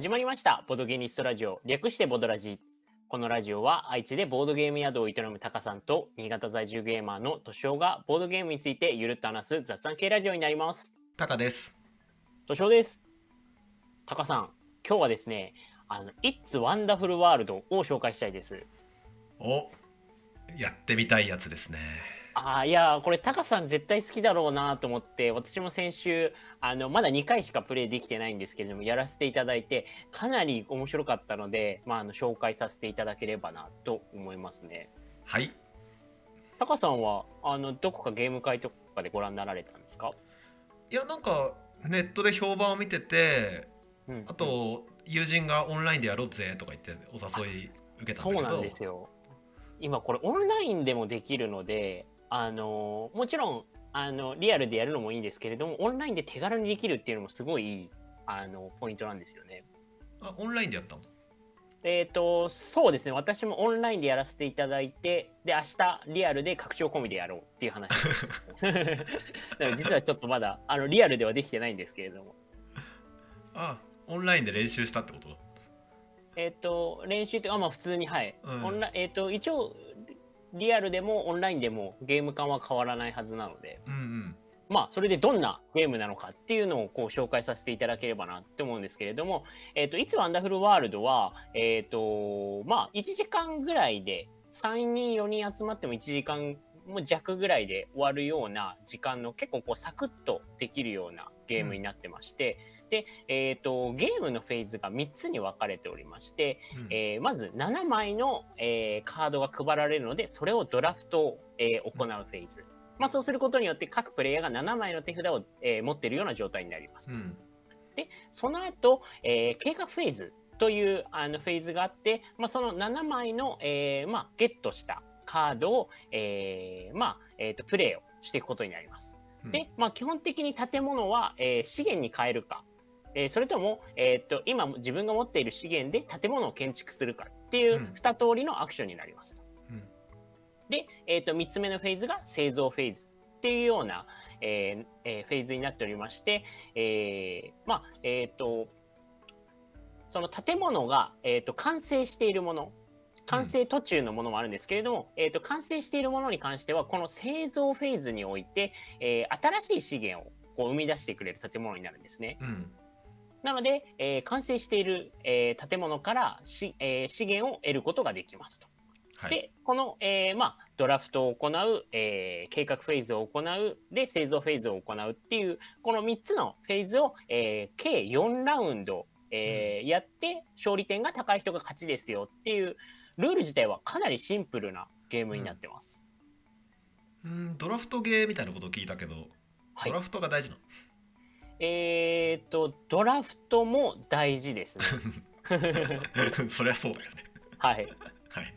始まりました。ボドゲニストラジオ。略してボドラジ。このラジオは愛知でボードゲーム宿を営むタカさんと新潟在住ゲーマーのトシオがボードゲームについてゆるっと話す雑談系ラジオになります。タカです。トシオです。タカさん今日はですねあの It's Wonderful World を紹介したいです。お、やってみたいやつですね。ああいやーこれタカさん絶対好きだろうなと思って私も先週あのまだ2回しかプレイできてないんですけれどもやらせていただいてかなり面白かったので、まあ、あの紹介させていただければなと思いますね。はい。タカさんはあのどこかゲーム会とかでご覧になられたんですか、いやなんかネットで評判を見てて、うんあと友人がオンラインでやろうぜとか言ってお誘い受けたんだけど。そうなんですよ。今これオンラインでもできるのであのもちろんあのリアルでやるのもいいんですけれどもオンラインで手軽にできるっていうのもすごいあのポイントなんですよね。あ、オンラインでやったの？えっ、とそうですね私もオンラインでやらせていただいてで明日リアルで拡張込みでやろうっていう話です だから実はちょっとまだあのリアルではできてないんですけれどもあ、オンラインで練習したってこと？えっ、と練習ってあまあ普通にはい、うんオンラえっ、と一応リアルでもオンラインでもゲーム感は変わらないはずなのでうんうん。まあそれでどんなゲームなのかっていうのをこう紹介させていただければなって思うんですけれども「えー、といつワンダフルワールドは」えっ、とまあ1時間ぐらいで3人4人集まっても1時間も弱ぐらいで終わるような時間の結構こうサクッとできるようなゲームになってまして、で、えー、とゲームのフェーズが3つに分かれておりまして、うんえーまず7枚の、えーカードが配られるのでそれをドラフトを、えー行うフェーズ、まあ、そうすることによって各プレイヤーが7枚の手札を、えー持っているような状態になりますと。うん。その後、えー計画フェーズというあのフェーズがあって、まあ、その7枚の、えーまあ、ゲットしたカードを、えーまあえー、とプレイをしていくことになります。うんで、まあ、基本的に建物は、えー資源に変えるか、えーそれとも、えー、と今自分が持っている資源で建物を建築するかっていううん2通りのアクションになりますと。うんで、えー、と3つ目のフェーズが製造フェーズっていうような、えーえーフェーズになっておりまして、えーまあえっ、とその建物が、えー、と完成しているもの完成途中のものもあるんですけれども、えー、と完成しているものに関してはこの製造フェーズにおいて、えー新しい資源をこう生み出してくれる建物になるんですね。うん。なので、えー完成している、えー建物からし、えー資源を得ることができますと。はい。でこの、えーまあ、ドラフトを行う、えー計画フェーズを行うで製造フェーズを行うっていうこの3つのフェーズを、えー計4ラウンド、えーやって勝利点が高い人が勝ちですよっていうルール自体はかなりシンプルなゲームになってます。うん、ドラフトゲーみたいなことを聞いたけど、はいドラフトが大事なの？えー、とドラフトも大事ですね。そりゃそうだよね。はい、はい。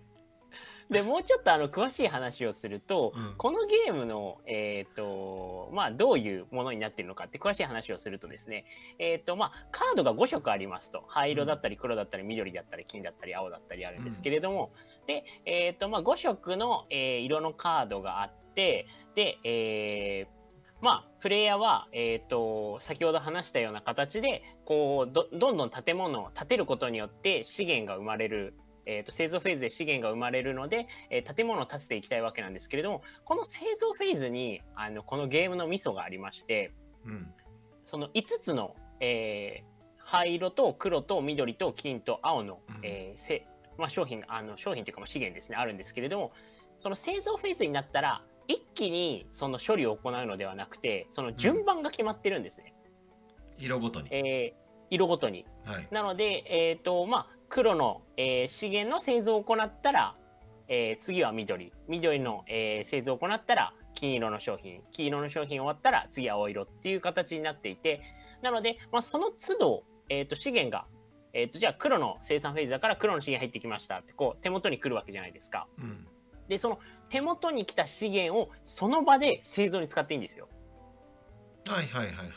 でもうちょっとあの詳しい話をすると、うんこのゲームの、えーとまあ、どういうものになっているのかって詳しい話をするとですね、えーとまあ、カードが5色ありますと灰色だったり黒だったり緑だったり金だったり青だったりあるんですけれども、で、えーとまあ、5色の、えー色のカードがあってで、えーまあ、プレイヤーは、えー、と先ほど話したような形でこうどどんどん建物を建てることによって資源が生まれる、えー、と製造フェーズで資源が生まれるので、えー建物を建てていきたいわけなんですけれどもこの製造フェーズにあのこのゲームのミソがありましてうん。その5つの、えー灰色と黒と緑と金と青の、うんえーせまあ、商品あの商品というかまあ資源ですねあるんですけれどもその製造フェーズになったら一気にその処理を行うのではなくてその順番が決まってるんですね、色ごとに。えー色ごとに。はい。なので、えーとまあ、黒の、えー資源の製造を行ったら、えー次は緑緑の、えー製造を行ったら金色の商品黄色の商品終わったら次は青色っていう形になっていてなので、まあ、その都度、えー、と資源が、えー、とじゃあ黒の生産フェーズだから黒の資源入ってきましたってこう手元に来るわけじゃないですか。うん。でその手元に来た資源をその場で製造に使っていいんですよ。はいはいはいはい。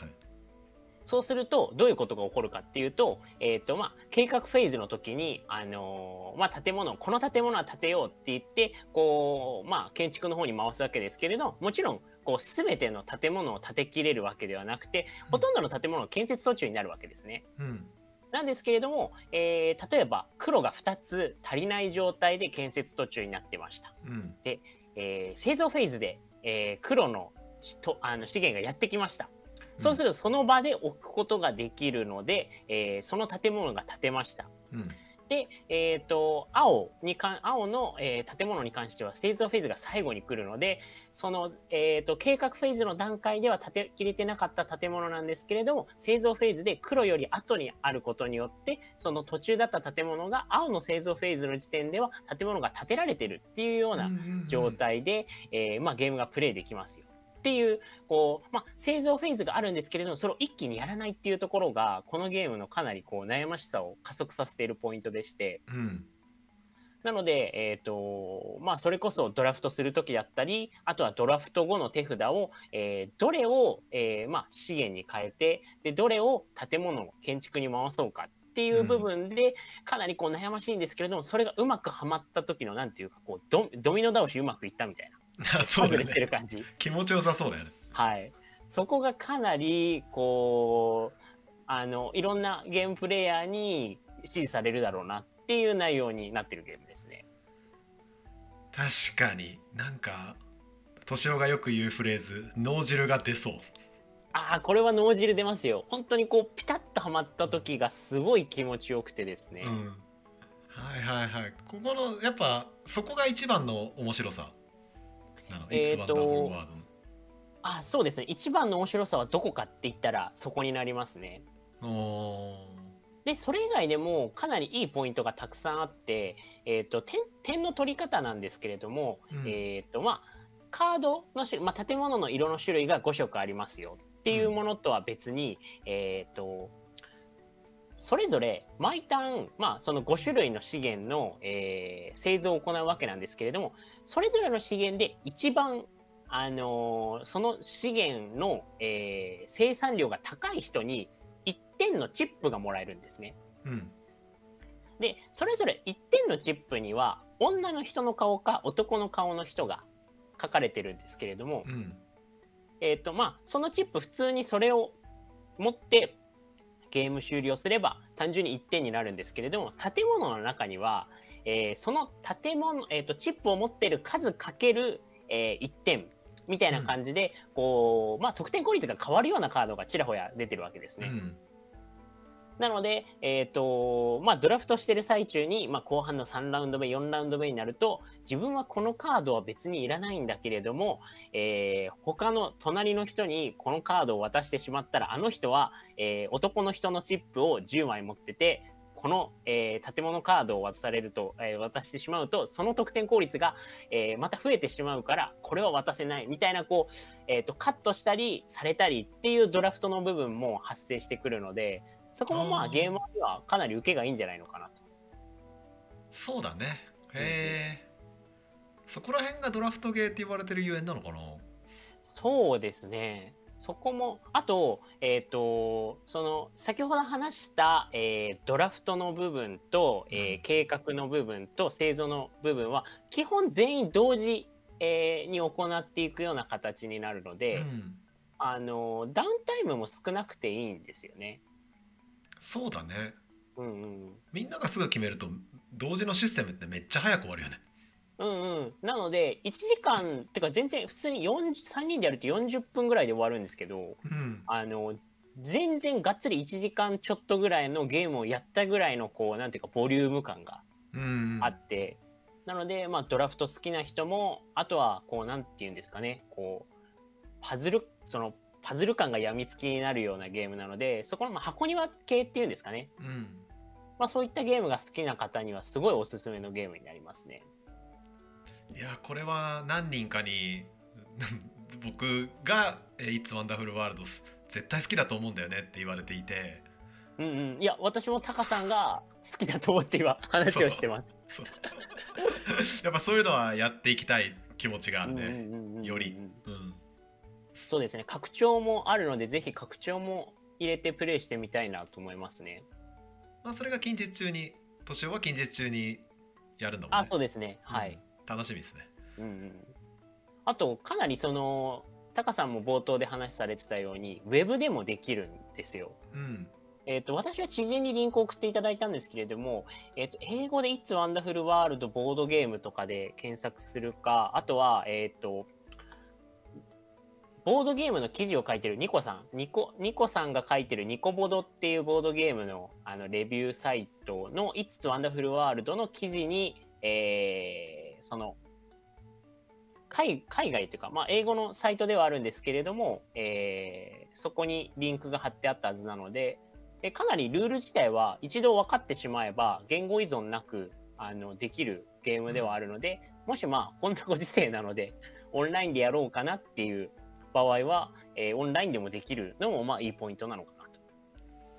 そうするとどういうことが起こるかっていうと,、えーとまあ、計画フェーズの時に、あのーまあ、建物この建物は建てようって言ってこう、まあ、建築の方に回すわけですけれどもちろんこう全ての建物を建てきれるわけではなくてほとんどの建物の建設途中になるわけですね。うん。ななんですけれども、えー例えば黒が2つ足りない状態で建設途中になってました。うんえー製造フェーズで、えー黒のしとあの資源がやってきました。そうするとその場で置くことができるので、えーその建物が建てました。うんで、えー、と青にかん青の、えー建物に関しては製造フェーズが最後に来るのでその、えー、と計画フェーズの段階では建てきれてなかった建物なんですけれども製造フェーズで黒より後にあることによってその途中だった建物が青の製造フェーズの時点では建物が建てられてるっていうような状態で、えーまあ、ゲームがプレイできますよ。っていうこう、まあ、製造フェーズがあるんですけれどもそれを一気にやらないっていうところがこのゲームのかなりこう悩ましさを加速させているポイントでして。うん。なので、えーとまあ、それこそドラフトする時だったりあとはドラフト後の手札を、えーどれを、えーまあ、資源に変えてでどれを建物建築に回そうかっていう部分で、かなりこう悩ましいんですけれどもそれがうまくはまった時のなんていうかこうドドミノ倒しうまくいったみたいな そうだよ外れてるね感じ。気持ちよさそうだよねはい、そこがかなりこうあのいろんなゲームプレイヤーに支持されるだろうなっていう内容になってるゲームですね。確かになんか敏夫がよく言うフレーズ脳汁が出そうああこれは脳汁出ますよ。本当にこうピタッとはまった時がすごい気持ちよくてですね。うんはいはいはいここのやっぱそこが一番の面白さえー It's とあそうですね。一番の面白さはどこかって言ったらそこになりますね。おでそれ以外でもかなりいいポイントがたくさんあって、えー、と点点の取り方なんですけれども、うん。えっ、とまあカードの種類、まあ、建物の色の種類が5色ありますよっていうものとは別に、えっ、とそれぞれ毎ターン、まあ、その5種類の資源の、えー製造を行うわけなんですけれどもそれぞれの資源で一番あのーその資源の、えー生産量が高い人に1点のチップがもらえるんですね。ーうんでそれぞれ1点のチップには女の人の顔か男の顔の人が書かれてるんですけれども、うんえっ、とまあそのチップ普通にそれを持ってゲーム終了すれば単純に1点になるんですけれども建物の中には、えーその建物、えー、とチップを持ってる数かける、えー1点みたいな感じで、こうまあ、得点効率が変わるようなカードがちらほや出てるわけですね。うんなので、えっ、と、まあ、ドラフトしてる最中に、まあ、後半の3ラウンド目、4ラウンド目になると、自分はこのカードは別にいらないんだけれども、えー他の隣の人にこのカードを渡してしまったら、あの人は、えー男の人のチップを10枚持ってて、この、えー建物カードを渡されると、えー渡してしまうと、その得点効率が、えーまた増えてしまうから、これは渡せないみたいな、こう、えーと、カットしたりされたりっていうドラフトの部分も発生してくるので、そこもまあゲームにはかなり受けがいいんじゃないのかなと。そうだね。へえそこら辺がドラフトゲーって言われてるゆえんなのかな？そうですね。そこも、あと、えっ、と、その、先ほど話した、えードラフトの部分と、えーうん。計画の部分と製造の部分は、基本全員同時、えーに行っていくような形になるので、うん。あの、ダウンタイムも少なくていいんですよね。そうだね。うんうん。みんながすぐ決めると同時のシステムってめっちゃ早く終わるよね。うんうん、なので1時間ってか全然普通に40 3人でやると40分ぐらいで終わるんですけどうん。あの全然がっつり1時間ちょっとぐらいのゲームをやったぐらいのこうなんていうかボリューム感がうん。あって、なのでまあドラフト好きな人もあとはこうなんていうんですかねこうパズルそのパズル感がやみつきになるようなゲームなのでそこのまあ箱庭系っていうんですかね、うん。まあ、そういったゲームが好きな方にはすごいおすすめのゲームになりますね。いやこれは何人かに 僕が「えー It's Wonderful World」絶対好きだと思うんだよねって言われていて。うんうん、いや私もタカさんが好きだと思って今話をしてます。やっぱそういうのはやっていきたい気持ちがあるね、より。うん、そうですね。拡張もあるのでぜひ拡張も入れてプレイしてみたいなと思いますね。まあ、それが近日中に年男は近日中にやるんだもんね。あそうですね。はい、うん。楽しみですね。うんうん、あとかなりそのタカさんも冒頭で話されてたようにウェブでもできるんですよ。うん。えっ、と、私は知人にリンクを送っていただいたんですけれども、えっ、と、英語で It's Wonderful World ボードゲームとかで検索するか、あとは、えっ、と、ボードゲームの記事を書いてるニコさん、ニコ、ニコさんが書いてるニコボドっていうボードゲームのあのレビューサイトの It's Wonderful World の記事に、えー、その、海海外というか、まあ、英語のサイトではあるんですけれども、えー、そこにリンクが貼ってあったはずなので、でかなりルール自体は一度分かってしまえば言語依存なくあのできるゲームではあるので、もしまあこんなご時世なのでオンラインでやろうかなっていう場合は、えー、オンラインでもできるのもまあいいポイントなのかなと。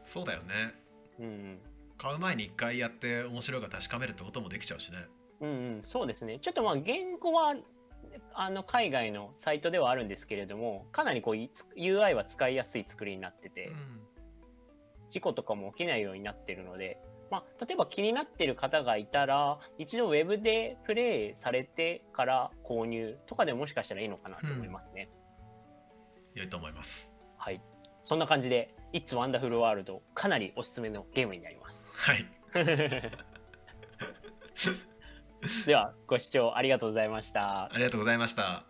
そうだよね。うん、買う前に一回やって面白いか確かめるってこともできちゃうしね。うんうん、そうですね。ちょっとまあ言語はあの海外のサイトではあるんですけれども、かなりこう UI は使いやすい作りになってて、うん、事故とかも起きないようになってるので、まあ、例えば気になってる方がいたら、一度ウェブでプレイされてから購入とかでもしかしたらいいのかなと思いますね。良いと思います。はい。そんな感じで、It's Wonderful World かなりおすすめのゲームになります。はい。では、ご視聴ありがとうございました。ありがとうございました。